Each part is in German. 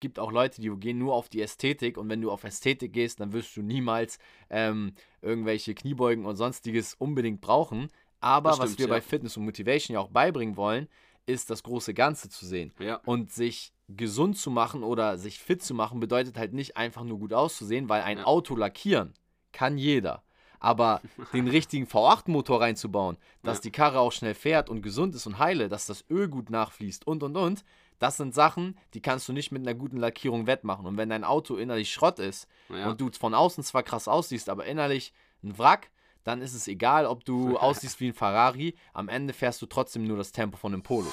gibt auch Leute, die gehen nur auf die Ästhetik und wenn du auf Ästhetik gehst, dann wirst du niemals ähm, irgendwelche Kniebeugen und sonstiges unbedingt brauchen. Aber stimmt, was wir ja. bei Fitness und Motivation ja auch beibringen wollen, ist das große Ganze zu sehen. Ja. Und sich gesund zu machen oder sich fit zu machen, bedeutet halt nicht einfach nur gut auszusehen, weil ein ja. Auto lackieren kann jeder. Aber den richtigen V8-Motor reinzubauen, dass die Karre auch schnell fährt und gesund ist und heile, dass das Öl gut nachfließt und und und, das sind Sachen, die kannst du nicht mit einer guten Lackierung wettmachen. Und wenn dein Auto innerlich Schrott ist ja. und du von außen zwar krass aussiehst, aber innerlich ein Wrack, dann ist es egal, ob du aussiehst wie ein Ferrari. Am Ende fährst du trotzdem nur das Tempo von einem Polo.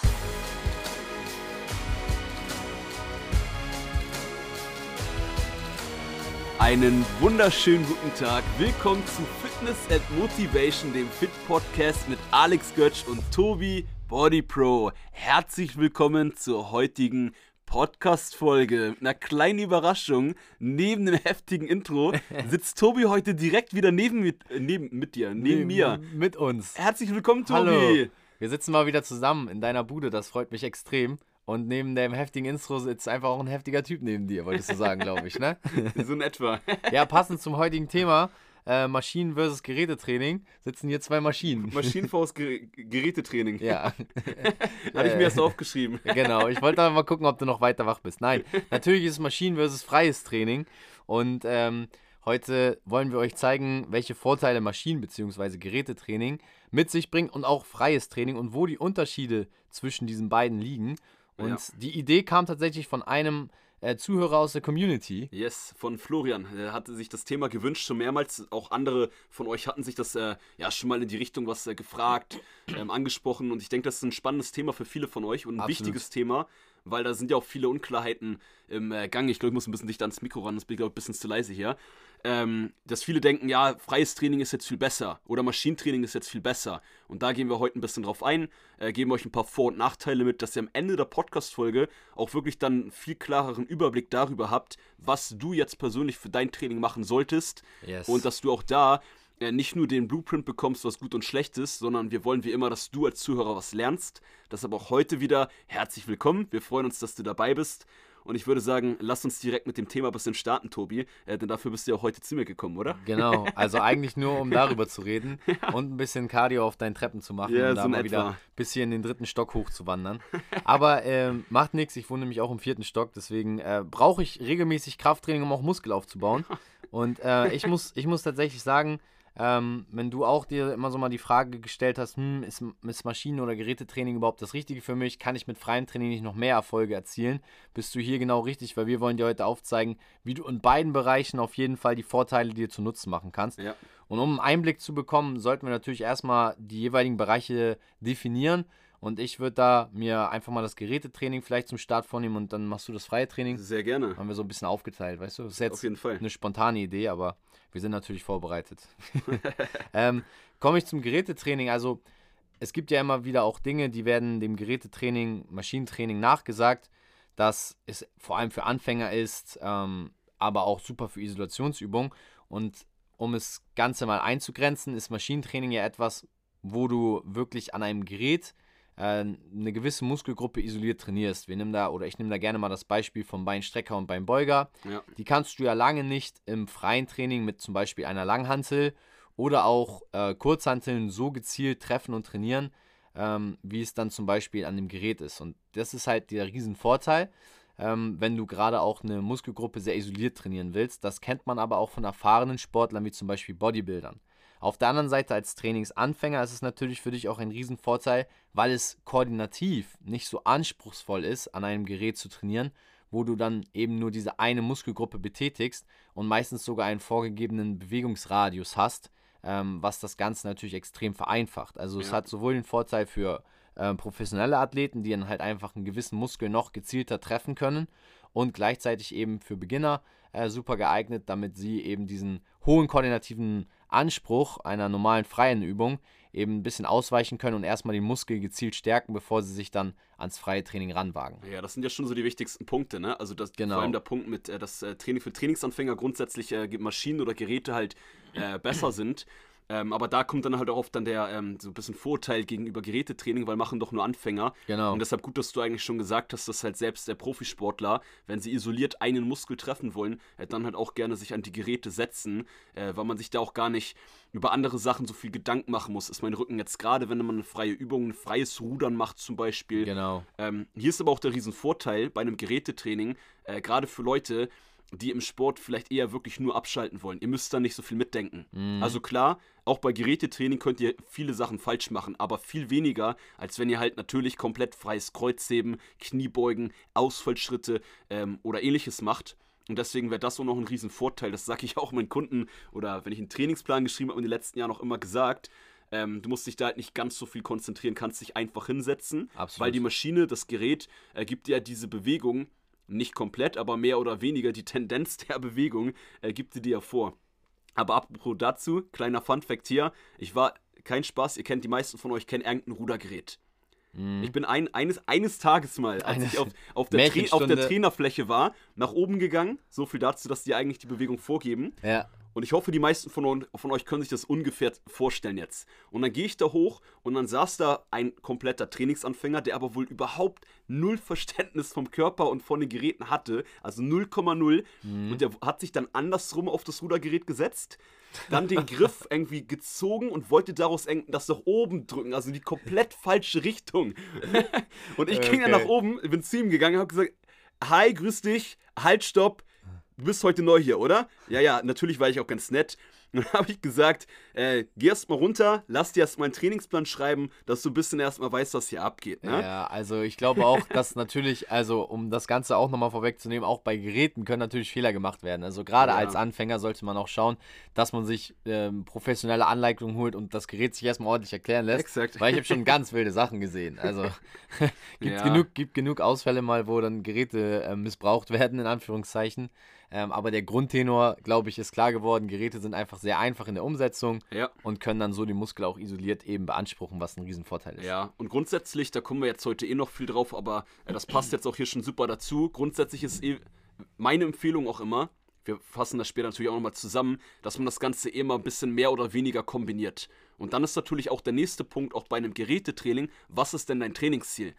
Einen wunderschönen guten Tag. Willkommen zu Fitness and Motivation, dem Fit Podcast mit Alex Götsch und Tobi Body Pro. Herzlich willkommen zur heutigen Podcast-Folge. Mit einer kleinen Überraschung. Neben dem heftigen Intro sitzt Tobi heute direkt wieder neben, mit, äh, neben mit dir, neben, neben mir. Mit uns. Herzlich willkommen, Tobi. Hallo. Wir sitzen mal wieder zusammen in deiner Bude. Das freut mich extrem. Und neben dem heftigen Intro sitzt einfach auch ein heftiger Typ neben dir, wolltest du sagen, glaube ich, ne? so in etwa. ja, passend zum heutigen Thema. Äh, Maschinen versus Gerätetraining sitzen hier zwei Maschinen. Maschinen versus Ger Gerätetraining. Ja. Hatte ich mir erst aufgeschrieben. genau, ich wollte mal gucken, ob du noch weiter wach bist. Nein, natürlich ist Maschinen versus freies Training. Und ähm, heute wollen wir euch zeigen, welche Vorteile Maschinen- bzw. Gerätetraining mit sich bringen und auch freies Training und wo die Unterschiede zwischen diesen beiden liegen. Und ja. die Idee kam tatsächlich von einem äh, Zuhörer aus der Community. Yes, von Florian. Er hatte sich das Thema gewünscht, schon mehrmals. Auch andere von euch hatten sich das äh, ja schon mal in die Richtung was äh, gefragt, ähm, angesprochen. Und ich denke, das ist ein spannendes Thema für viele von euch und ein Absolut. wichtiges Thema, weil da sind ja auch viele Unklarheiten im äh, Gang. Ich glaube, ich muss ein bisschen dichter ans Mikro ran, das bin ich glaube ein bisschen zu leise hier ähm, dass viele denken, ja, freies Training ist jetzt viel besser oder Maschinentraining ist jetzt viel besser. Und da gehen wir heute ein bisschen drauf ein, äh, geben euch ein paar Vor- und Nachteile mit, dass ihr am Ende der Podcast-Folge auch wirklich dann einen viel klareren Überblick darüber habt, was du jetzt persönlich für dein Training machen solltest. Yes. Und dass du auch da äh, nicht nur den Blueprint bekommst, was gut und schlecht ist, sondern wir wollen wie immer, dass du als Zuhörer was lernst. Deshalb auch heute wieder herzlich willkommen. Wir freuen uns, dass du dabei bist. Und ich würde sagen, lass uns direkt mit dem Thema ein bisschen starten, Tobi. Äh, denn dafür bist du ja auch heute zu mir gekommen, oder? Genau, also eigentlich nur, um darüber zu reden ja. und ein bisschen Cardio auf deinen Treppen zu machen, ja, da so mal wieder ein bisschen in den dritten Stock hochzuwandern. Aber äh, macht nichts, ich wohne nämlich auch im vierten Stock, deswegen äh, brauche ich regelmäßig Krafttraining, um auch Muskel aufzubauen. Und äh, ich, muss, ich muss tatsächlich sagen, ähm, wenn du auch dir immer so mal die Frage gestellt hast, hm, ist, ist Maschinen- oder Gerätetraining überhaupt das Richtige für mich? Kann ich mit freiem Training nicht noch mehr Erfolge erzielen? Bist du hier genau richtig, weil wir wollen dir heute aufzeigen, wie du in beiden Bereichen auf jeden Fall die Vorteile dir zu Nutzen machen kannst. Ja. Und um einen Einblick zu bekommen, sollten wir natürlich erstmal die jeweiligen Bereiche definieren. Und ich würde da mir einfach mal das Gerätetraining vielleicht zum Start vornehmen und dann machst du das freie Training. Sehr gerne. Haben wir so ein bisschen aufgeteilt, weißt du? Das ist jetzt Auf jeden Fall. eine spontane Idee, aber wir sind natürlich vorbereitet. ähm, Komme ich zum Gerätetraining. Also es gibt ja immer wieder auch Dinge, die werden dem Gerätetraining, Maschinentraining nachgesagt, dass es vor allem für Anfänger ist, ähm, aber auch super für Isolationsübungen. Und um es Ganze mal einzugrenzen, ist Maschinentraining ja etwas, wo du wirklich an einem Gerät eine gewisse Muskelgruppe isoliert trainierst. Wir nehmen da, oder ich nehme da gerne mal das Beispiel vom Beinstrecker und Beinbeuger. Ja. Die kannst du ja lange nicht im freien Training mit zum Beispiel einer Langhantel oder auch äh, Kurzhanteln so gezielt treffen und trainieren, ähm, wie es dann zum Beispiel an dem Gerät ist. Und das ist halt der Riesenvorteil, ähm, wenn du gerade auch eine Muskelgruppe sehr isoliert trainieren willst. Das kennt man aber auch von erfahrenen Sportlern wie zum Beispiel Bodybuildern. Auf der anderen Seite als Trainingsanfänger ist es natürlich für dich auch ein Riesenvorteil, weil es koordinativ nicht so anspruchsvoll ist, an einem Gerät zu trainieren, wo du dann eben nur diese eine Muskelgruppe betätigst und meistens sogar einen vorgegebenen Bewegungsradius hast, ähm, was das Ganze natürlich extrem vereinfacht. Also ja. es hat sowohl den Vorteil für äh, professionelle Athleten, die dann halt einfach einen gewissen Muskel noch gezielter treffen können und gleichzeitig eben für Beginner äh, super geeignet, damit sie eben diesen hohen koordinativen Anspruch einer normalen freien Übung eben ein bisschen ausweichen können und erstmal den Muskel gezielt stärken, bevor sie sich dann ans freie Training ranwagen. Ja, das sind ja schon so die wichtigsten Punkte, ne? Also das, genau. vor allem der Punkt mit, äh, dass äh, Training für Trainingsanfänger grundsätzlich äh, Maschinen oder Geräte halt besser sind. Ähm, aber da kommt dann halt auch oft dann der ähm, so ein bisschen Vorteil gegenüber Gerätetraining, weil machen doch nur Anfänger. Genau. Und deshalb gut, dass du eigentlich schon gesagt hast, dass halt selbst der Profisportler, wenn sie isoliert einen Muskel treffen wollen, äh, dann halt auch gerne sich an die Geräte setzen, äh, weil man sich da auch gar nicht über andere Sachen so viel Gedanken machen muss. Ist mein Rücken jetzt gerade, wenn man eine freie Übung, ein freies Rudern macht zum Beispiel. Genau. Ähm, hier ist aber auch der Riesenvorteil bei einem Gerätetraining, äh, gerade für Leute, die im Sport vielleicht eher wirklich nur abschalten wollen. Ihr müsst da nicht so viel mitdenken. Mhm. Also klar, auch bei Gerätetraining könnt ihr viele Sachen falsch machen, aber viel weniger, als wenn ihr halt natürlich komplett freies Kreuzheben, Kniebeugen, Ausfallschritte ähm, oder ähnliches macht. Und deswegen wäre das auch noch ein Riesenvorteil. Das sage ich auch meinen Kunden oder wenn ich einen Trainingsplan geschrieben habe in den letzten Jahren auch immer gesagt. Ähm, du musst dich da halt nicht ganz so viel konzentrieren, kannst dich einfach hinsetzen, Absolut. weil die Maschine, das Gerät, äh, gibt dir diese Bewegung nicht komplett, aber mehr oder weniger die Tendenz der Bewegung äh, gibt sie dir ja vor. Aber apropos dazu, kleiner Fun-Fact hier: Ich war, kein Spaß, ihr kennt die meisten von euch, kennen irgendein Rudergerät. Ich bin ein, eines, eines Tages mal, als Eine ich auf, auf, der auf der. Trainerfläche war, nach oben gegangen. So viel dazu, dass die eigentlich die Bewegung vorgeben. Ja. Und ich hoffe, die meisten von, von euch können sich das ungefähr vorstellen jetzt. Und dann gehe ich da hoch und dann saß da ein kompletter Trainingsanfänger, der aber wohl überhaupt null Verständnis vom Körper und von den Geräten hatte. Also 0,0. Und der hat sich dann andersrum auf das Rudergerät gesetzt. Dann den Griff irgendwie gezogen und wollte daraus das nach oben drücken, also in die komplett falsche Richtung. und ich ging dann Okay. nach oben, bin zu ihm gegangen, habe gesagt: Hi, grüß dich, halt, stopp, du bist heute neu hier, oder? Ja, ja, natürlich war ich auch ganz nett. Dann habe ich gesagt, äh, geh erst mal runter, lass dir erst mal einen Trainingsplan schreiben, dass du ein bisschen erst mal weißt, was hier abgeht. Ne? Ja, also ich glaube auch, dass natürlich, also um das Ganze auch nochmal vorwegzunehmen, auch bei Geräten können natürlich Fehler gemacht werden. Also gerade Ja. als Anfänger sollte man auch schauen, dass man sich ähm, professionelle Anleitungen holt und das Gerät sich erstmal ordentlich erklären lässt. Exakt. Weil ich habe schon ganz wilde Sachen gesehen. Also gibt Ja. genug, gibt genug Ausfälle mal, wo dann Geräte äh, missbraucht werden, in Anführungszeichen. Ähm, aber der Grundtenor, glaube ich, ist klar geworden. Geräte sind einfach sehr einfach in der Umsetzung Ja. und können dann so die Muskel auch isoliert eben beanspruchen, was ein Riesenvorteil ist. Ja, und grundsätzlich, da kommen wir jetzt heute eh noch viel drauf, aber äh, das passt jetzt auch hier schon super dazu. Grundsätzlich ist eh meine Empfehlung auch immer, wir fassen das später natürlich auch nochmal zusammen, dass man das Ganze eh mal ein bisschen mehr oder weniger kombiniert. Und dann ist natürlich auch der nächste Punkt, auch bei einem Gerätetraining, was ist denn dein Trainingsziel?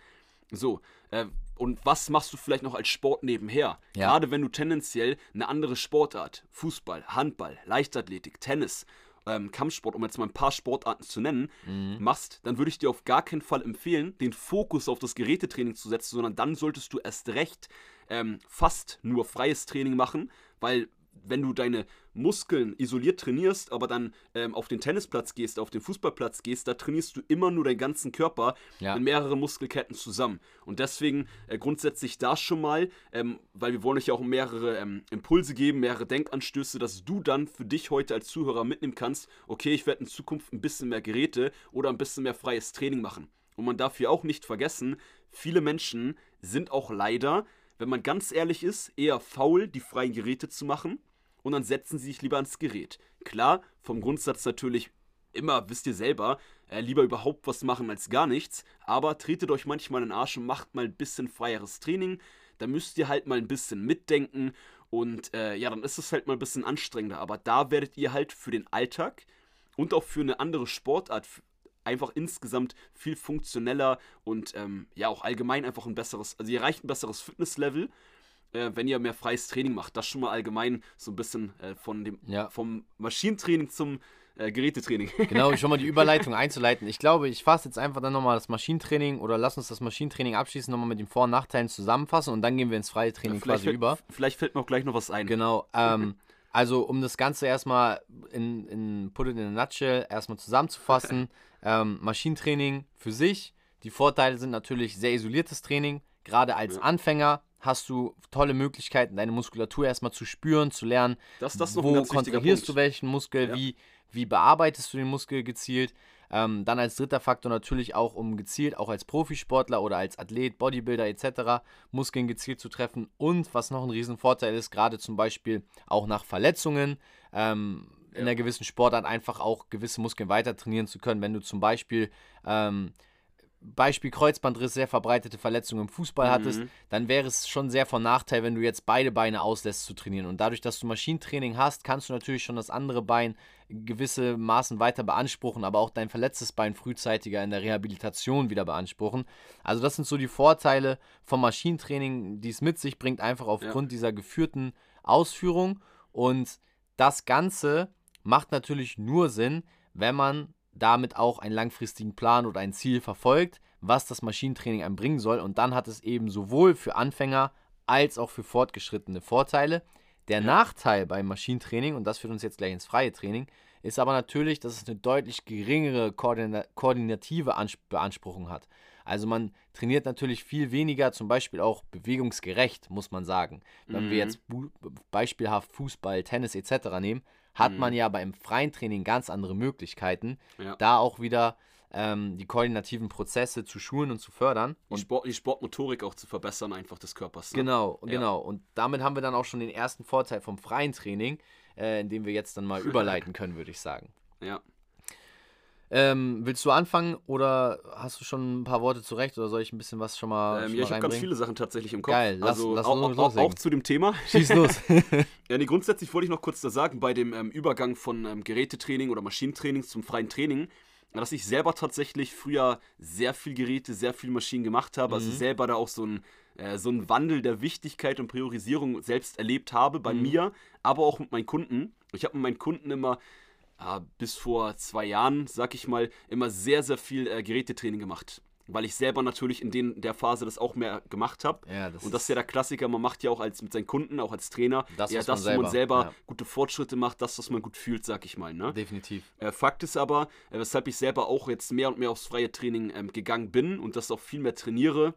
So, äh, und was machst du vielleicht noch als Sport nebenher? Ja. Gerade wenn du tendenziell eine andere Sportart, Fußball, Handball, Leichtathletik, Tennis, ähm, Kampfsport, um jetzt mal ein paar Sportarten zu nennen, machst, dann würde ich dir auf gar keinen Fall empfehlen, den Fokus auf das Gerätetraining zu setzen, sondern dann solltest du erst recht ähm, fast nur freies Training machen, weil wenn du deine Muskeln isoliert trainierst, aber dann ähm, auf den Tennisplatz gehst, auf den Fußballplatz gehst, da trainierst du immer nur deinen ganzen Körper Ja. in mehrere Muskelketten zusammen. Und deswegen äh, grundsätzlich da schon mal, ähm, weil wir wollen euch ja auch mehrere ähm, Impulse geben, mehrere Denkanstöße, dass du dann für dich heute als Zuhörer mitnehmen kannst, okay, ich werde in Zukunft ein bisschen mehr Geräte oder ein bisschen mehr freies Training machen. Und man darf hier auch nicht vergessen, viele Menschen sind auch leider, wenn man ganz ehrlich ist, eher faul, die freien Geräte zu machen und dann setzen sie sich lieber ans Gerät. Klar, vom Grundsatz natürlich immer, wisst ihr selber, äh, lieber überhaupt was machen als gar nichts, aber tretet euch manchmal in den Arsch und macht mal ein bisschen freieres Training. Da müsst ihr halt mal ein bisschen mitdenken und äh, ja, dann ist es halt mal ein bisschen anstrengender. Aber da werdet ihr halt für den Alltag und auch für eine andere Sportart einfach insgesamt viel funktioneller und ähm, ja auch allgemein einfach ein besseres, also ihr erreicht ein besseres Fitnesslevel, äh, wenn ihr mehr freies Training macht. Das schon mal allgemein so ein bisschen äh, von dem Ja. vom Maschinentraining zum äh, Gerätetraining. Genau, schon mal die Überleitung einzuleiten. Ich glaube, ich fasse jetzt einfach dann nochmal das Maschinentraining oder lass uns das Maschinentraining abschließen, nochmal mit den Vor- und Nachteilen zusammenfassen und dann gehen wir ins freie Training vielleicht, quasi fällt, über. vielleicht fällt mir auch gleich noch was ein. Genau. Ähm, also, um das Ganze erstmal in, in Put it in a nutshell erstmal zusammenzufassen: ähm, Maschinentraining für sich. Die Vorteile sind natürlich sehr isoliertes Training. Gerade als Ja. Anfänger hast du tolle Möglichkeiten, deine Muskulatur erstmal zu spüren, zu lernen. Das, das wo kontrahierst du welchen Muskel, Ja. wie, wie bearbeitest du den Muskel gezielt. Ähm, dann als dritter Faktor natürlich auch, um gezielt, auch als Profisportler oder als Athlet, Bodybuilder etc. Muskeln gezielt zu treffen. Und was noch ein Riesenvorteil ist, gerade zum Beispiel auch nach Verletzungen, ähm, in einer gewissen Sportart einfach auch gewisse Muskeln weiter trainieren zu können. Wenn du zum Beispiel ähm, Beispiel Kreuzbandriss, sehr verbreitete Verletzung im Fußball hattest, Mhm. dann wäre es schon sehr von Nachteil, wenn du jetzt beide Beine auslässt zu trainieren. Und dadurch, dass du Maschinentraining hast, kannst du natürlich schon das andere Bein gewisse Maßen weiter beanspruchen, aber auch dein verletztes Bein frühzeitiger in der Rehabilitation wieder beanspruchen. Also das sind so die Vorteile vom Maschinentraining, die es mit sich bringt, einfach aufgrund dieser geführten Ausführung. Und das Ganze macht natürlich nur Sinn, wenn man damit auch einen langfristigen Plan oder ein Ziel verfolgt, was das Maschinentraining einem bringen soll. Und dann hat es eben sowohl für Anfänger als auch für Fortgeschrittene Vorteile. Der Nachteil beim Maschinentraining, und das führt uns jetzt gleich ins freie Training, ist aber natürlich, dass es eine deutlich geringere koordina koordinative Ans Beanspruchung hat. Also man trainiert natürlich viel weniger, zum Beispiel auch bewegungsgerecht, muss man sagen. Wenn wir Mhm. jetzt bu- beispielhaft Fußball, Tennis etc. nehmen, hat man Mhm. ja beim freien Training ganz andere Möglichkeiten, Ja. da auch wieder ähm, die koordinativen Prozesse zu schulen und zu fördern. Die, Und Sport, die Sportmotorik auch zu verbessern, einfach des Körpers. Ne? Genau, Ja. genau. Und damit haben wir dann auch schon den ersten Vorteil vom freien Training, äh, in dem wir jetzt dann mal überleiten können, würde ich sagen. Ja. Ähm, willst du anfangen oder hast du schon ein paar Worte zurecht oder soll ich ein bisschen was schon mal, Ähm, schon ja, mal ich habe ganz viele Sachen tatsächlich im Kopf. Geil, lass- also lass auch, auch, auch zu dem Thema. Schieß los. Ja, nee, grundsätzlich wollte ich noch kurz da sagen, bei dem ähm, Übergang von ähm, Gerätetraining oder Maschinentraining zum freien Training, dass ich selber tatsächlich früher sehr viel Geräte, sehr viel Maschinen gemacht habe, also Mhm. selber da auch so ein äh, so einen Wandel der Wichtigkeit und Priorisierung selbst erlebt habe bei Mhm. mir, aber auch mit meinen Kunden. Ich habe mit meinen Kunden immer ah, bis vor zwei Jahren, sag ich mal, immer sehr, sehr viel äh, Gerätetraining gemacht. Weil ich selber natürlich in den, der Phase das auch mehr gemacht habe. Ja, das Und das ist ja der Klassiker, man macht ja auch als mit seinen Kunden, auch als Trainer, Das, ja, was man das, wo man selber- ja. gute Fortschritte macht, das, was man gut fühlt, sag ich mal. Ne? definitiv. Äh, Fakt ist aber, äh, weshalb ich selber auch jetzt mehr und mehr aufs freie Training ähm, gegangen bin und das auch viel mehr trainiere,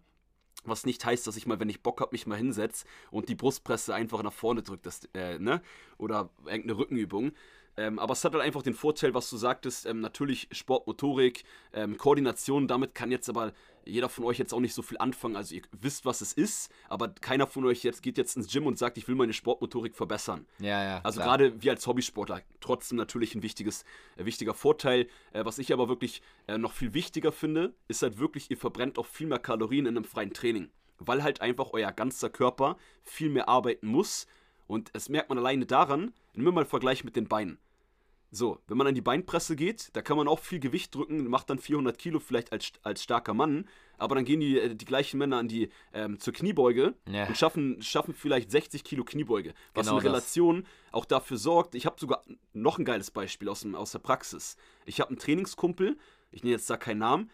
was nicht heißt, dass ich mal, wenn ich Bock habe, mich mal hinsetze und die Brustpresse einfach nach vorne drücke, das, äh, ne? Oder irgendeine Rückenübung. Ähm, aber es hat halt einfach den Vorteil, was du sagtest, ähm, natürlich Sportmotorik, ähm, Koordination, damit kann jetzt aber jeder von euch jetzt auch nicht so viel anfangen. Also ihr wisst, was es ist, aber keiner von euch jetzt geht jetzt ins Gym und sagt, ich will meine Sportmotorik verbessern. Ja, ja. Also gerade wir als Hobbysportler trotzdem natürlich ein wichtiges, äh, wichtiger Vorteil. Äh, was ich aber wirklich äh, noch viel wichtiger finde, ist halt wirklich, ihr verbrennt auch viel mehr Kalorien in einem freien Training. Weil halt einfach euer ganzer Körper viel mehr arbeiten muss. Und das merkt man alleine daran, nehmen wir mal einen Vergleich mit den Beinen. So, wenn man an die Beinpresse geht, da kann man auch viel Gewicht drücken, macht dann 400 Kilo vielleicht als, als starker Mann, aber dann gehen die, äh, die gleichen Männer an die, ähm, zur Kniebeuge Ja. und schaffen, schaffen vielleicht 60 Kilo Kniebeuge, was Genau in das. Relation auch dafür sorgt, ich habe sogar noch ein geiles Beispiel aus, dem, aus der Praxis. Ich habe einen Trainingskumpel, ich nenne jetzt da keinen Namen,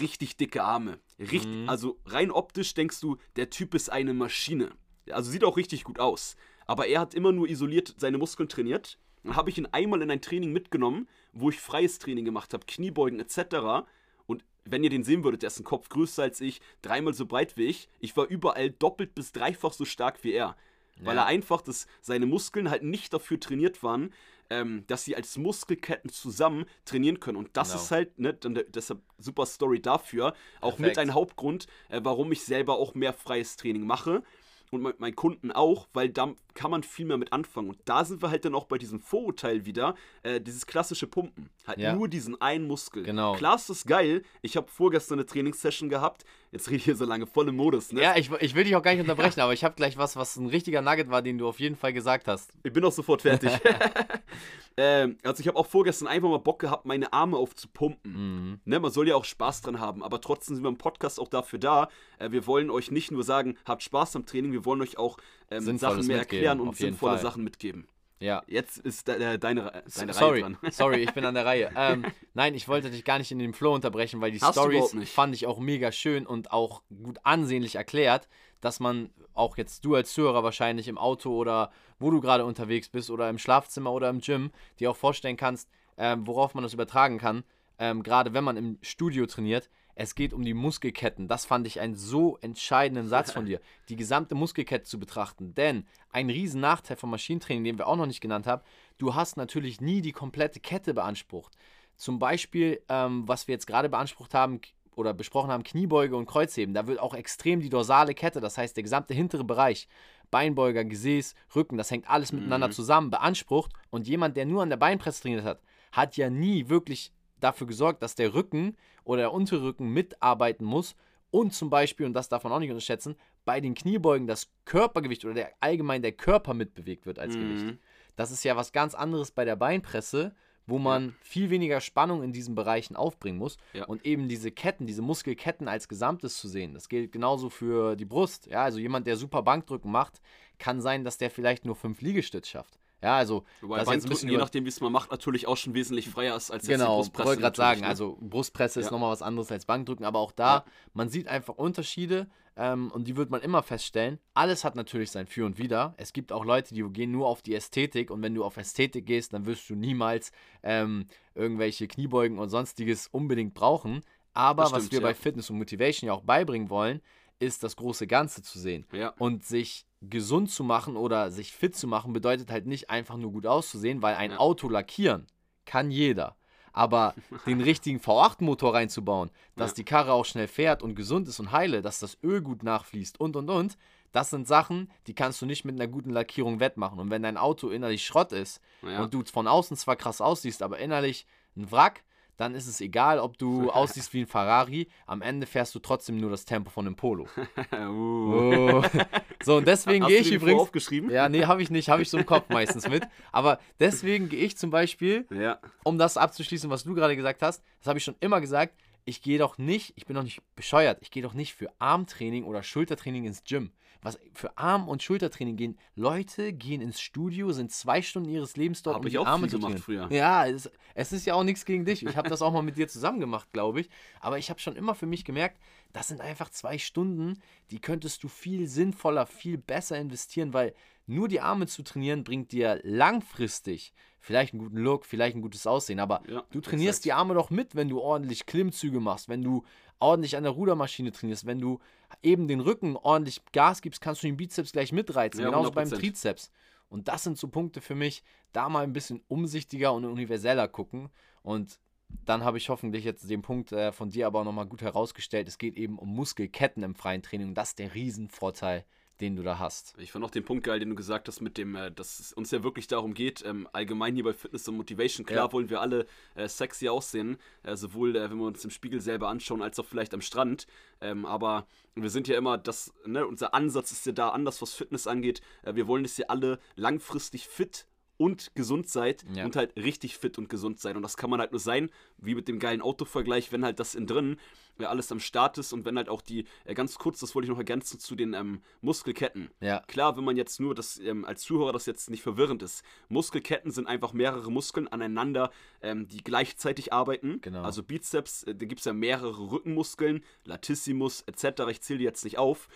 richtig dicke Arme. Richtig, Mhm. Also rein optisch denkst du, der Typ ist eine Maschine. Also sieht auch richtig gut aus. Aber er hat immer nur isoliert seine Muskeln trainiert. Dann habe ich ihn einmal in ein Training mitgenommen, wo ich freies Training gemacht habe, Kniebeugen etc. Und wenn ihr den sehen würdet, der ist ein Kopf größer als ich, dreimal so breit wie ich. Ich war überall doppelt bis dreifach so stark wie er. Weil Ja. er einfach, das, seine Muskeln halt nicht dafür trainiert waren, ähm, dass sie als Muskelketten zusammen trainieren können. Und das Genau. ist halt, ne, dann, deshalb super Story dafür. Auch mit Perfekt. ein Hauptgrund, äh, warum ich selber auch mehr freies Training mache. Und mit meinen Kunden auch, weil da kann man viel mehr mit anfangen. Und da sind wir halt dann auch bei diesem Vorurteil wieder, äh, dieses klassische Pumpen. Halt Ja. nur diesen einen Muskel. Genau. Klar ist das geil. Ich habe vorgestern eine Trainingssession gehabt. Jetzt rede ich hier so lange voll im Modus, ne? Ja, ich, ich will dich auch gar nicht unterbrechen, aber ich habe gleich was, was ein richtiger Nugget war, den du auf jeden Fall gesagt hast. Ich bin auch sofort fertig. ähm, also ich habe auch vorgestern einfach mal Bock gehabt, meine Arme aufzupumpen. Mhm. Ne, man soll ja auch Spaß dran haben, aber trotzdem sind wir im Podcast auch dafür da. Äh, wir wollen euch nicht nur sagen, habt Spaß am Training, wir wollen euch auch ähm, Sinnvolles Sachen mehr mitgeben, erklären und sinnvolle Fall. Sachen mitgeben. Ja. Jetzt ist de äh, deine, deine sorry, Reihe dran. sorry, ich bin an der Reihe. Ähm, nein, ich wollte dich gar nicht in den Flow unterbrechen, weil die Hast Stories fand ich auch mega schön und auch gut ansehnlich erklärt, dass man auch jetzt du als Zuhörer wahrscheinlich im Auto oder wo du gerade unterwegs bist oder im Schlafzimmer oder im Gym dir auch vorstellen kannst, ähm, worauf man das übertragen kann, ähm, gerade wenn man im Studio trainiert. Es geht um die Muskelketten. Das fand ich einen so entscheidenden Satz von dir, die gesamte Muskelkette zu betrachten. Denn ein riesen Nachteil vom Maschinentraining, den wir auch noch nicht genannt haben, du hast natürlich nie die komplette Kette beansprucht. Zum Beispiel, ähm, was wir jetzt gerade beansprucht haben oder besprochen haben, Kniebeuge und Kreuzheben, da wird auch extrem die dorsale Kette, das heißt der gesamte hintere Bereich, Beinbeuger, Gesäß, Rücken, das hängt alles miteinander zusammen, beansprucht. Und jemand, der nur an der Beinpresse trainiert hat, hat ja nie wirklich dafür gesorgt, dass der Rücken oder der Unterrücken mitarbeiten muss und zum Beispiel, und das darf man auch nicht unterschätzen, bei den Kniebeugen das Körpergewicht oder der, allgemein der Körper mitbewegt wird als mhm. Gewicht. Das ist ja was ganz anderes bei der Beinpresse, wo man ja. viel weniger Spannung in diesen Bereichen aufbringen muss ja. und eben diese Ketten, diese Muskelketten als Gesamtes zu sehen. Das gilt genauso für die Brust. Ja, also jemand, der super Bankdrücken macht, kann sein, dass der vielleicht nur fünf Liegestütz schafft. Ja, also Wobei ein bisschen je nachdem, wie es man macht, natürlich auch schon wesentlich freier ist als genau, jetzt die Brustpresse. Genau, wollte gerade sagen, ne? also Brustpresse ja. ist nochmal was anderes als Bankdrücken, aber auch da, ja. man sieht einfach Unterschiede ähm, und die wird man immer feststellen. Alles hat natürlich sein Für und Wider. Es gibt auch Leute, die gehen nur auf die Ästhetik und wenn du auf Ästhetik gehst, dann wirst du niemals ähm, irgendwelche Kniebeugen und sonstiges unbedingt brauchen. Aber stimmt, was wir ja. bei Fitness und Motivation ja auch beibringen wollen, ist das große Ganze zu sehen und sich gesund zu machen oder sich fit zu machen, bedeutet halt nicht einfach nur gut auszusehen, weil ein. Auto lackieren kann jeder. Aber den richtigen V8-Motor reinzubauen, dass ja. die Karre auch schnell fährt und gesund ist und heile, dass das Öl gut nachfließt und und und, das sind Sachen, die kannst du nicht mit einer guten Lackierung wettmachen. Und wenn dein Auto innerlich Schrott ist ja. und du von außen zwar krass aussiehst, aber innerlich ein Wrack, dann ist es egal, ob du aussiehst wie ein Ferrari. Am Ende fährst du trotzdem nur das Tempo von einem Polo. uh. oh. So, und deswegen gehe ich übrigens. aufgeschrieben? Ja, nee, habe ich nicht. Habe ich so im Kopf meistens mit. Aber deswegen gehe ich zum Beispiel, ja. um das abzuschließen, was du gerade gesagt hast, das habe ich schon immer gesagt. Ich gehe doch nicht, ich bin doch nicht bescheuert, ich gehe doch nicht für Armtraining oder Schultertraining ins Gym was für Arm- und Schultertraining gehen. Leute gehen ins Studio, sind zwei Stunden ihres Lebens dort, Hab um die Arme zu trainieren. Früher. Ja, es, es, ist ja auch nichts gegen dich. Ich habe das auch mal mit dir zusammen gemacht, glaube ich. Aber ich habe schon immer für mich gemerkt, das sind einfach zwei Stunden, die könntest du viel sinnvoller, viel besser investieren, weil nur die Arme zu trainieren bringt dir langfristig vielleicht einen guten Look, vielleicht ein gutes Aussehen, aber ja, du trainierst exakt. die Arme doch mit, wenn du ordentlich Klimmzüge machst, wenn du ordentlich an der Rudermaschine trainierst, wenn du eben den Rücken ordentlich Gas gibst, kannst du den Bizeps gleich mitreizen, ja, genauso 100%. beim Trizeps. Und das sind so Punkte für mich, da mal ein bisschen umsichtiger und universeller gucken. Und dann habe ich hoffentlich jetzt den Punkt äh, von dir aber auch nochmal gut herausgestellt. Es geht eben um Muskelketten im freien Training. Und das ist der Riesenvorteil den du da hast. Ich fand auch den Punkt geil, den du gesagt hast, mit dem, äh, dass es uns ja wirklich darum geht, ähm, allgemein hier bei Fitness und Motivation. Klar ja. wollen wir alle äh, sexy aussehen, äh, sowohl wenn wir uns im Spiegel selber anschauen, als auch vielleicht am Strand. Ähm, aber wir sind ja immer, das, ne, unser Ansatz ist ja da anders, was Fitness angeht. Wir wollen, dass ihr alle langfristig fit und gesund seid ja. und halt richtig fit und gesund seid. Und das kann man halt nur sein, wie mit dem geilen Autovergleich, wenn halt das in drin ja, äh, alles am Start ist und wenn halt auch die, äh, ganz kurz, das wollte ich noch ergänzen zu den ähm, Muskelketten. Ja. Klar, wenn man jetzt nur das, ähm, als Zuhörer das jetzt nicht verwirrend ist. Muskelketten sind einfach mehrere Muskeln aneinander, ähm, die gleichzeitig arbeiten. Genau. Also Bizeps, äh, da gibt es ja mehrere Rückenmuskeln, Latissimus etc. Ich zähle die jetzt nicht auf.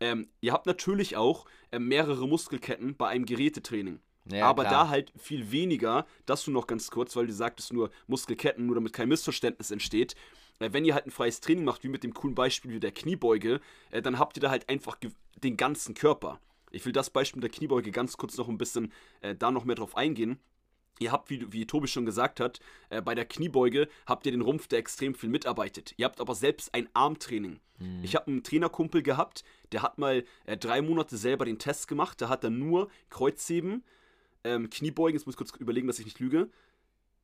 Ähm, ihr habt natürlich auch äh, mehrere Muskelketten bei einem Gerätetraining. Ja, aber klar. da halt viel weniger, das du noch ganz kurz, weil du sagtest nur Muskelketten, nur damit kein Missverständnis entsteht. Äh, wenn ihr halt ein freies Training macht, wie mit dem coolen Beispiel wie der Kniebeuge, äh, dann habt ihr da halt einfach den ganzen Körper. Ich will das Beispiel der Kniebeuge ganz kurz noch ein bisschen äh, da noch mehr drauf eingehen. Ihr habt, wie, wie Tobi schon gesagt hat, äh, bei der Kniebeuge habt ihr den Rumpf, der extrem viel mitarbeitet. Ihr habt aber selbst ein Armtraining. Mhm. Ich habe einen Trainerkumpel gehabt, der hat mal äh, drei Monate selber den Test gemacht. Da hat er nur Kreuzheben, ähm, Kniebeugen, jetzt muss ich kurz überlegen, dass ich nicht lüge,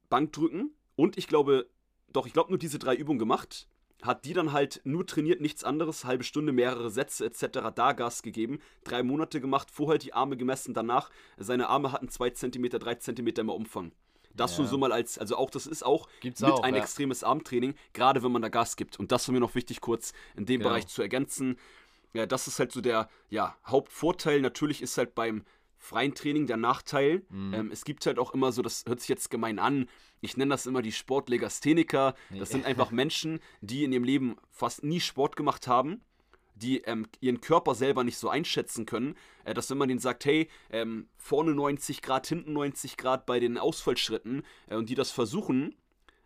Bankdrücken und ich glaube, doch, ich glaube nur diese drei Übungen gemacht. Hat die dann halt nur trainiert, nichts anderes, halbe Stunde, mehrere Sätze etc. da Gas gegeben. Drei Monate gemacht, vorher die Arme gemessen, danach seine Arme hatten 2 cm, 3 cm im Umfang. Das ja. so mal als, also auch, das ist auch Gibt's mit auch, ein ja. extremes Armtraining, gerade wenn man da Gas gibt. Und das war mir noch wichtig, kurz in dem genau. Bereich zu ergänzen. Ja, das ist halt so der ja, Hauptvorteil. Natürlich ist halt beim freien Training der Nachteil. Mhm. Ähm, es gibt halt auch immer so, das hört sich jetzt gemein an, ich nenne das immer die Sportlegastheniker. Das sind einfach Menschen, die in ihrem Leben fast nie Sport gemacht haben, die ähm, ihren Körper selber nicht so einschätzen können, äh, dass wenn man denen sagt, hey, ähm, vorne 90 Grad, hinten 90 Grad bei den Ausfallschritten äh, und die das versuchen,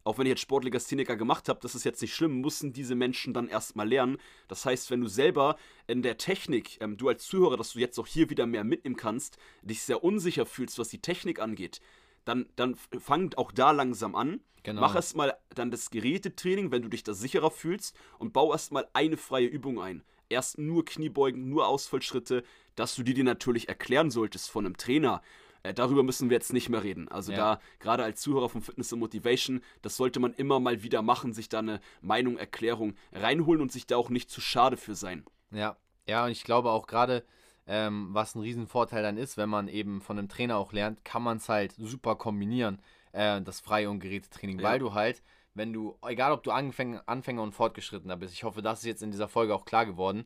auch wenn ich jetzt Sportlegastheniker gemacht habe, das ist jetzt nicht schlimm, müssen diese Menschen dann erstmal lernen. Das heißt, wenn du selber in der Technik, ähm, du als Zuhörer, dass du jetzt auch hier wieder mehr mitnehmen kannst, dich sehr unsicher fühlst, was die Technik angeht, dann, dann fang auch da langsam an. Genau. Mach erstmal dann das Gerätetraining, wenn du dich da sicherer fühlst und bau erstmal eine freie Übung ein. Erst nur Kniebeugen, nur Ausfallschritte, dass du die dir natürlich erklären solltest von einem Trainer. Äh, darüber müssen wir jetzt nicht mehr reden. Also ja. da, gerade als Zuhörer von Fitness und Motivation, das sollte man immer mal wieder machen, sich da eine Meinung, Erklärung reinholen und sich da auch nicht zu schade für sein. Ja, ja, und ich glaube auch gerade, ähm, was ein Riesenvorteil dann ist, wenn man eben von einem Trainer auch lernt, kann man es halt super kombinieren, äh, das freie und Gerätetraining, ja. weil du halt, wenn du, egal ob du Anfänger, Anfänger und Fortgeschrittener bist, ich hoffe, das ist jetzt in dieser Folge auch klar geworden,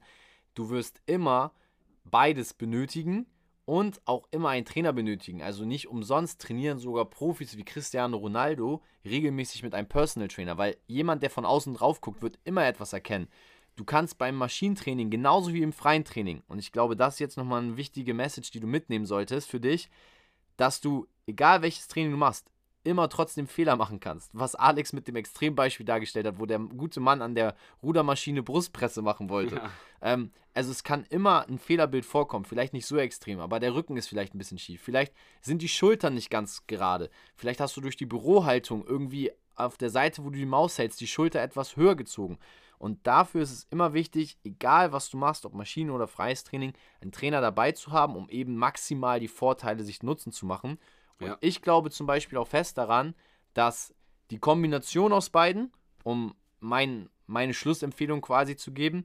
du wirst immer beides benötigen und auch immer einen Trainer benötigen. Also nicht umsonst trainieren sogar Profis wie Cristiano Ronaldo regelmäßig mit einem Personal Trainer, weil jemand, der von außen drauf guckt, wird immer etwas erkennen. Du kannst beim Maschinentraining genauso wie im freien Training, und ich glaube, das ist jetzt nochmal eine wichtige Message, die du mitnehmen solltest für dich, dass du, egal welches Training du machst, immer trotzdem Fehler machen kannst. Was Alex mit dem Extrembeispiel dargestellt hat, wo der gute Mann an der Rudermaschine Brustpresse machen wollte. Ja. Ähm, also es kann immer ein Fehlerbild vorkommen, vielleicht nicht so extrem, aber der Rücken ist vielleicht ein bisschen schief. Vielleicht sind die Schultern nicht ganz gerade. Vielleicht hast du durch die Bürohaltung irgendwie auf der Seite, wo du die Maus hältst, die Schulter etwas höher gezogen. Und dafür ist es immer wichtig, egal was du machst, ob Maschine oder freies Training, einen Trainer dabei zu haben, um eben maximal die Vorteile sich nutzen zu machen. Und ja. ich glaube zum Beispiel auch fest daran, dass die Kombination aus beiden, um mein, meine Schlussempfehlung quasi zu geben,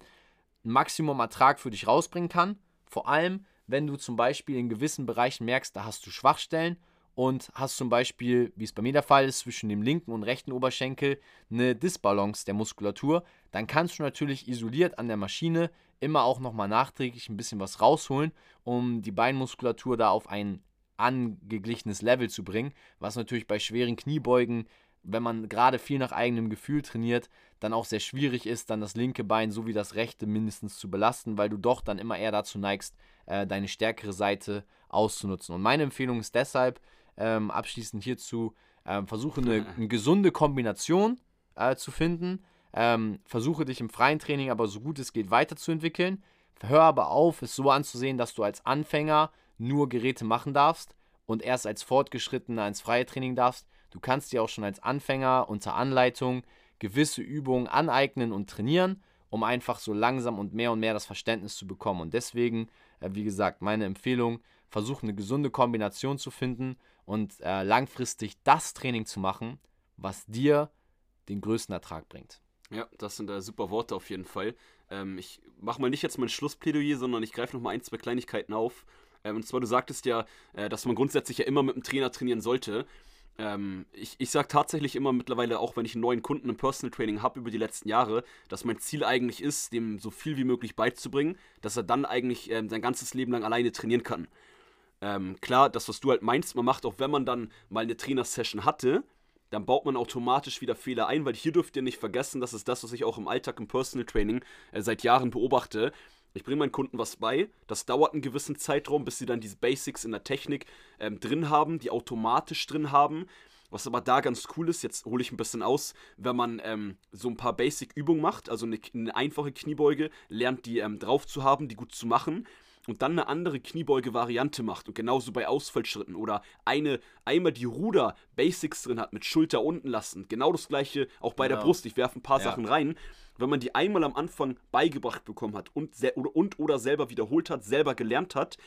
ein Maximum Ertrag für dich rausbringen kann. Vor allem, wenn du zum Beispiel in gewissen Bereichen merkst, da hast du Schwachstellen und hast zum Beispiel, wie es bei mir der Fall ist, zwischen dem linken und rechten Oberschenkel eine Disbalance der Muskulatur, dann kannst du natürlich isoliert an der Maschine immer auch nochmal nachträglich ein bisschen was rausholen, um die Beinmuskulatur da auf ein angeglichenes Level zu bringen, was natürlich bei schweren Kniebeugen, wenn man gerade viel nach eigenem Gefühl trainiert, dann auch sehr schwierig ist, dann das linke Bein sowie das rechte mindestens zu belasten, weil du doch dann immer eher dazu neigst, äh, deine stärkere Seite auszunutzen. Und meine Empfehlung ist deshalb, ähm, abschließend hierzu, äh, versuche eine, eine, gesunde Kombination äh, zu finden. Ähm, versuche dich im freien Training aber so gut es geht weiterzuentwickeln. Hör aber auf, es so anzusehen, dass du als Anfänger nur Geräte machen darfst und erst als Fortgeschrittener ins freie Training darfst. Du kannst dir auch schon als Anfänger unter Anleitung gewisse Übungen aneignen und trainieren, um einfach so langsam und mehr und mehr das Verständnis zu bekommen. Und deswegen, äh, wie gesagt, meine Empfehlung, versuche eine gesunde Kombination zu finden und äh, langfristig das Training zu machen, was dir den größten Ertrag bringt. Ja, das sind äh, super Worte auf jeden Fall. Ähm, ich mache mal nicht jetzt mein Schlussplädoyer, sondern ich greife noch mal ein, zwei Kleinigkeiten auf. Ähm, und zwar, du sagtest ja, äh, dass man grundsätzlich ja immer mit einem Trainer trainieren sollte. Ähm, ich ich sage tatsächlich immer mittlerweile, auch wenn ich einen neuen Kunden im Personal Training habe über die letzten Jahre, dass mein Ziel eigentlich ist, dem so viel wie möglich beizubringen, dass er dann eigentlich ähm, sein ganzes Leben lang alleine trainieren kann. Klar, das, was du halt meinst, man macht auch, wenn man dann mal eine Trainersession hatte, dann baut man automatisch wieder Fehler ein, weil hier dürft ihr nicht vergessen, das ist das, was ich auch im Alltag im Personal Training äh, seit Jahren beobachte. Ich bringe meinen Kunden was bei, das dauert einen gewissen Zeitraum, bis sie dann diese Basics in der Technik ähm, drin haben, die automatisch drin haben. Was aber da ganz cool ist, jetzt hole ich ein bisschen aus, wenn man ähm, so ein paar Basic-Übungen macht, also eine, eine, einfache Kniebeuge, lernt die ähm, drauf zu haben, die gut zu machen und dann eine andere Kniebeuge-Variante macht und genauso bei Ausfallschritten oder eine einmal die Ruder-Basics drin hat mit Schulter unten lassen. Genau das gleiche auch bei genau. der Brust. Ich werfe ein paar ja. Sachen rein. Wenn man die einmal am Anfang beigebracht bekommen hat und, und oder selber wiederholt hat, selber gelernt hat,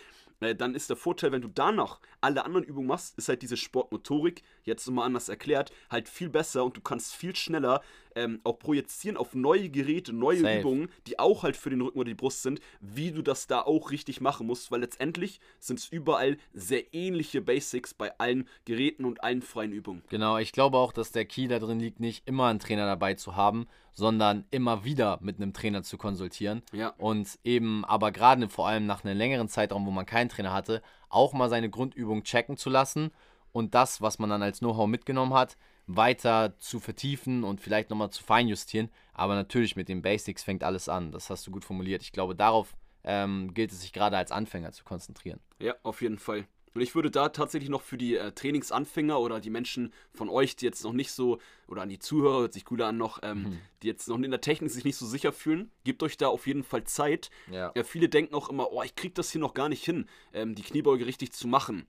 äh, dann ist der Vorteil, wenn du danach alle anderen Übungen machst, ist halt diese Sportmotorik, jetzt nochmal anders erklärt, halt viel besser und du kannst viel schneller ähm, auch projizieren auf neue Geräte, neue Safe. Übungen, die auch halt für den Rücken oder die Brust sind, wie du das da auch richtig machen musst, weil letztendlich sind es überall sehr ähnliche Basics bei allen Geräten und allen freien Übungen. Genau, ich glaube auch, dass der Key da drin liegt, nicht immer einen Trainer dabei zu haben, sondern immer wieder mit einem Trainer zu konsultieren. Ja. Und eben, aber gerade vor allem nach einem längeren Zeitraum, wo man keinen Trainer hatte, auch mal seine Grundübung checken zu lassen und das, was man dann als Know-how mitgenommen hat, weiter zu vertiefen und vielleicht nochmal zu feinjustieren. Aber natürlich mit den Basics fängt alles an. Das hast du gut formuliert. Ich glaube, darauf ähm, gilt es sich gerade als Anfänger zu konzentrieren. Ja, auf jeden Fall. Und ich würde da tatsächlich noch für die äh, Trainingsanfänger oder die Menschen von euch, die jetzt noch nicht so, oder an die Zuhörer, hört sich cooler an noch, ähm, mhm. die jetzt noch in der Technik sich nicht so sicher fühlen, gebt euch da auf jeden Fall Zeit. Ja. Ja, viele denken auch immer, oh, ich krieg das hier noch gar nicht hin, ähm, die Kniebeuge richtig zu machen.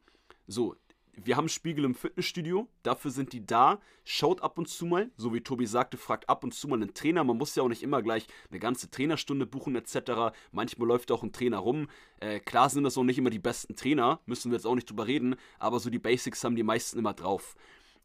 So, wir haben Spiegel im Fitnessstudio, dafür sind die da. Schaut ab und zu mal, so wie Tobi sagte, fragt ab und zu mal einen Trainer. Man muss ja auch nicht immer gleich eine ganze Trainerstunde buchen etc. Manchmal läuft auch ein Trainer rum. Äh, klar sind das auch nicht immer die besten Trainer, müssen wir jetzt auch nicht drüber reden, aber so die Basics haben die meisten immer drauf.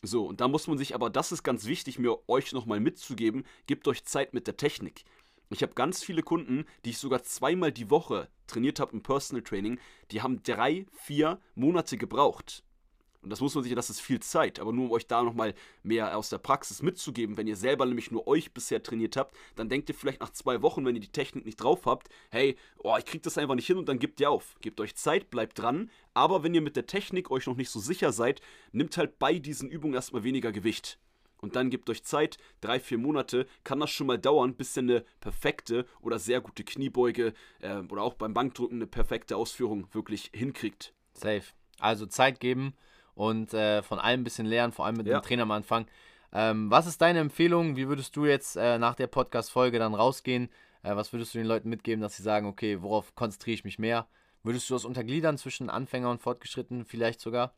So, und da muss man sich, aber das ist ganz wichtig, mir euch nochmal mitzugeben, gebt euch Zeit mit der Technik. Ich habe ganz viele Kunden, die ich sogar zweimal die Woche trainiert habe im Personal Training, die haben drei, vier Monate gebraucht. Und das muss man sich, das ist viel Zeit, aber nur um euch da nochmal mehr aus der Praxis mitzugeben, wenn ihr selber nämlich nur euch bisher trainiert habt, dann denkt ihr vielleicht nach zwei Wochen, wenn ihr die Technik nicht drauf habt, hey, oh, ich krieg das einfach nicht hin und dann gebt ihr auf. Gebt euch Zeit, bleibt dran, aber wenn ihr mit der Technik euch noch nicht so sicher seid, nimmt halt bei diesen Übungen erstmal weniger Gewicht. Und dann gebt euch Zeit, drei, vier Monate, kann das schon mal dauern, bis ihr eine perfekte oder sehr gute Kniebeuge äh, oder auch beim Bankdrücken eine perfekte Ausführung wirklich hinkriegt. Safe. Also Zeit geben und äh, von allem ein bisschen lernen, vor allem mit ja. dem Trainer am Anfang. Ähm, was ist deine Empfehlung? Wie würdest du jetzt äh, nach der Podcast-Folge dann rausgehen? Äh, was würdest du den Leuten mitgeben, dass sie sagen, okay, worauf konzentriere ich mich mehr? Würdest du das untergliedern zwischen Anfänger und Fortgeschritten vielleicht sogar?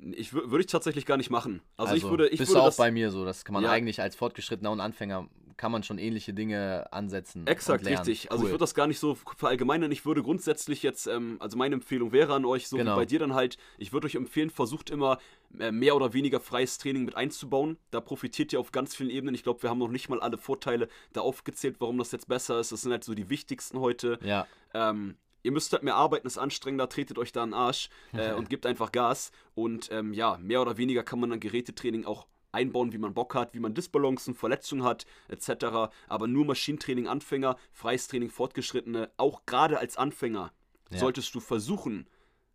Ich würde ich tatsächlich gar nicht machen. Also, also ich würde, ich bist würde du auch bei mir so. Das kann man ja. eigentlich als Fortgeschrittener und Anfänger kann man schon ähnliche Dinge ansetzen. Exakt, richtig. Cool. Also ich würde das gar nicht so verallgemeinern. Ich würde grundsätzlich jetzt, ähm, also meine Empfehlung wäre an euch, so genau. wie bei dir dann halt, ich würde euch empfehlen, versucht immer äh, mehr oder weniger freies Training mit einzubauen. Da profitiert ihr auf ganz vielen Ebenen. Ich glaube, wir haben noch nicht mal alle Vorteile da aufgezählt, warum das jetzt besser ist. Das sind halt so die wichtigsten heute. Ja. Ähm, ihr müsst halt mehr arbeiten, ist anstrengender, tretet euch da einen Arsch äh, und gebt einfach Gas. Und ähm, ja, mehr oder weniger kann man dann Gerätetraining auch einbauen, wie man Bock hat, wie man Disbalancen, Verletzungen hat, etc. Aber nur Maschinentraining Anfänger, freies Training Fortgeschrittene, auch gerade als Anfänger ja. solltest du versuchen,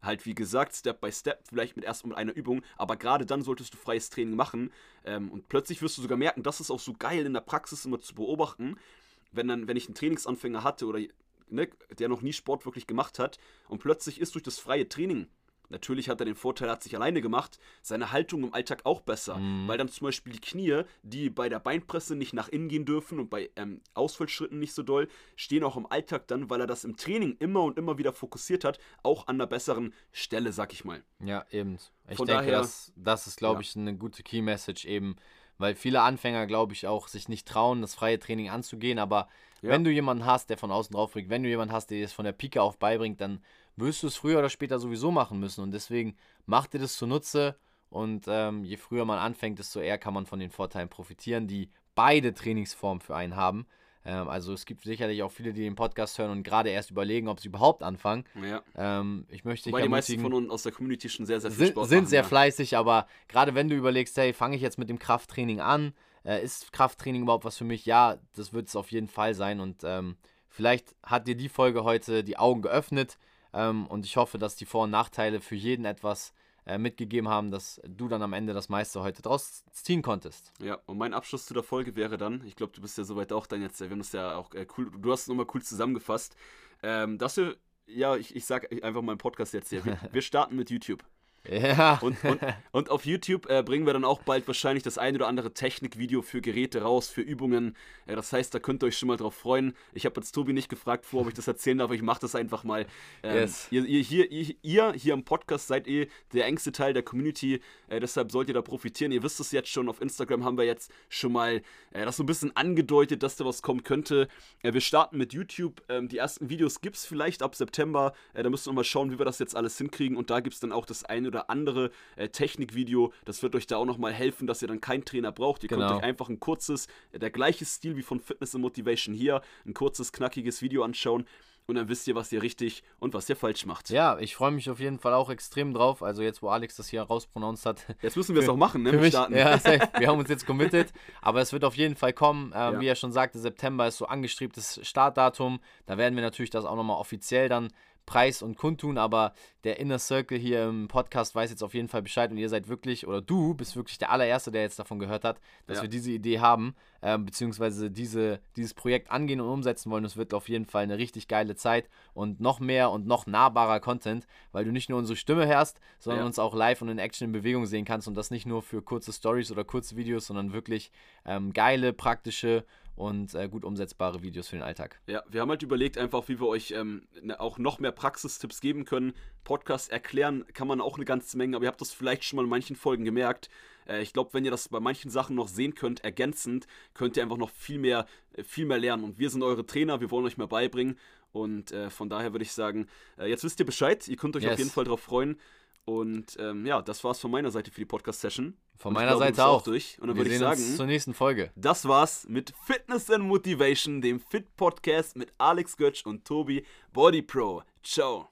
halt wie gesagt, Step by Step, vielleicht mit erst mit einer Übung, aber gerade dann solltest du freies Training machen. Ähm, und plötzlich wirst du sogar merken, das ist auch so geil in der Praxis immer zu beobachten, wenn dann, wenn ich einen Trainingsanfänger hatte oder ne, der noch nie Sport wirklich gemacht hat und plötzlich ist durch das freie Training Natürlich hat er den Vorteil, er hat sich alleine gemacht, seine Haltung im Alltag auch besser, mhm. weil dann zum Beispiel die Knie, die bei der Beinpresse nicht nach innen gehen dürfen und bei ähm, Ausfallschritten nicht so doll, stehen auch im Alltag dann, weil er das im Training immer und immer wieder fokussiert hat, auch an einer besseren Stelle, sag ich mal. Ja, eben. Ich Von denke, daher, das, das ist, glaube ja. ich, eine gute Key Message eben, weil viele Anfänger, glaube ich, auch sich nicht trauen, das freie Training anzugehen. Aber ja. wenn du jemanden hast, der von außen drauf bringt, wenn du jemanden hast, der es von der Pike auf beibringt, dann wirst du es früher oder später sowieso machen müssen. Und deswegen mach dir das zunutze. Und ähm, je früher man anfängt, desto eher kann man von den Vorteilen profitieren, die beide Trainingsformen für einen haben. Ähm, also es gibt sicherlich auch viele, die den Podcast hören und gerade erst überlegen, ob sie überhaupt anfangen. Ja. Ähm, ich möchte Wobei die meisten von uns aus der Community schon sehr, sehr viel Sport sind, machen, sehr ja. fleißig, aber gerade wenn du überlegst, hey, fange ich jetzt mit dem Krafttraining an, äh, ist Krafttraining überhaupt was für mich? Ja, das wird es auf jeden Fall sein und ähm, vielleicht hat dir die Folge heute die Augen geöffnet ähm, und ich hoffe, dass die Vor- und Nachteile für jeden etwas äh, mitgegeben haben, dass du dann am Ende das meiste heute draus ziehen konntest. Ja, und mein Abschluss zu der Folge wäre dann, ich glaube, du bist ja soweit auch dann jetzt, wir haben das ja auch äh, cool, du hast es nochmal cool zusammengefasst, ähm, dass wir, ja, ich, ich sag einfach mal im Podcast jetzt hier, wir, wir starten mit YouTube. Ja. Und, und, und auf YouTube äh, bringen wir dann auch bald wahrscheinlich das ein oder andere Technikvideo für Geräte raus, für Übungen. Äh, das heißt, da könnt ihr euch schon mal drauf freuen. Ich habe jetzt Tobi nicht gefragt vor, ob ich das erzählen darf, aber ich mache das einfach mal. Ähm, yes. ihr, ihr, hier, ihr, ihr hier im Podcast seid eh der engste Teil der Community, äh, deshalb sollt ihr da profitieren. Ihr wisst es jetzt schon, auf Instagram haben wir jetzt schon mal äh, das so ein bisschen angedeutet, dass da was kommen könnte. Äh, wir starten mit YouTube. Ähm, die ersten Videos gibt es vielleicht ab September. Äh, da müssen wir mal schauen, wie wir das jetzt alles hinkriegen. Und da gibt es dann auch das eine oder oder andere äh, Technikvideo. Das wird euch da auch nochmal helfen, dass ihr dann keinen Trainer braucht. Ihr genau. könnt euch einfach ein kurzes, äh, der gleiche Stil wie von Fitness and Motivation hier, ein kurzes, knackiges Video anschauen. Und dann wisst ihr, was ihr richtig und was ihr falsch macht. Ja, ich freue mich auf jeden Fall auch extrem drauf. Also jetzt, wo Alex das hier rauspronounced hat. Jetzt müssen wir es auch machen, ne? Für mich, ja, safe. wir haben uns jetzt committed. Aber es wird auf jeden Fall kommen. Ähm, ja. Wie er schon sagte, September ist so angestrebtes Startdatum. Da werden wir natürlich das auch nochmal offiziell dann Preis und kundtun, aber der Inner Circle hier im Podcast weiß jetzt auf jeden Fall Bescheid und ihr seid wirklich, oder du bist wirklich der allererste, der jetzt davon gehört hat, dass ja. wir diese Idee haben, äh, beziehungsweise diese, dieses Projekt angehen und umsetzen wollen. Es wird auf jeden Fall eine richtig geile Zeit und noch mehr und noch nahbarer Content, weil du nicht nur unsere Stimme hörst, sondern ja. uns auch live und in Action in Bewegung sehen kannst und das nicht nur für kurze Stories oder kurze Videos, sondern wirklich ähm, geile, praktische und äh, gut umsetzbare Videos für den Alltag. Ja, wir haben halt überlegt einfach, wie wir euch ähm, ne, auch noch mehr Praxistipps geben können. Podcast erklären kann man auch eine ganze Menge, aber ihr habt das vielleicht schon mal in manchen Folgen gemerkt. Äh, ich glaube, wenn ihr das bei manchen Sachen noch sehen könnt, ergänzend, könnt ihr einfach noch viel mehr, äh, viel mehr lernen. Und wir sind eure Trainer, wir wollen euch mehr beibringen. Und äh, von daher würde ich sagen, äh, jetzt wisst ihr Bescheid, ihr könnt euch yes. auf jeden Fall darauf freuen. Und ähm, ja, das war's von meiner Seite für die Podcast-Session. Von meiner glaube, Seite auch. Durch. Und dann würde ich sagen, zur nächsten Folge. Das war's mit Fitness and Motivation, dem Fit Podcast mit Alex Götsch und Tobi Body Pro. Ciao.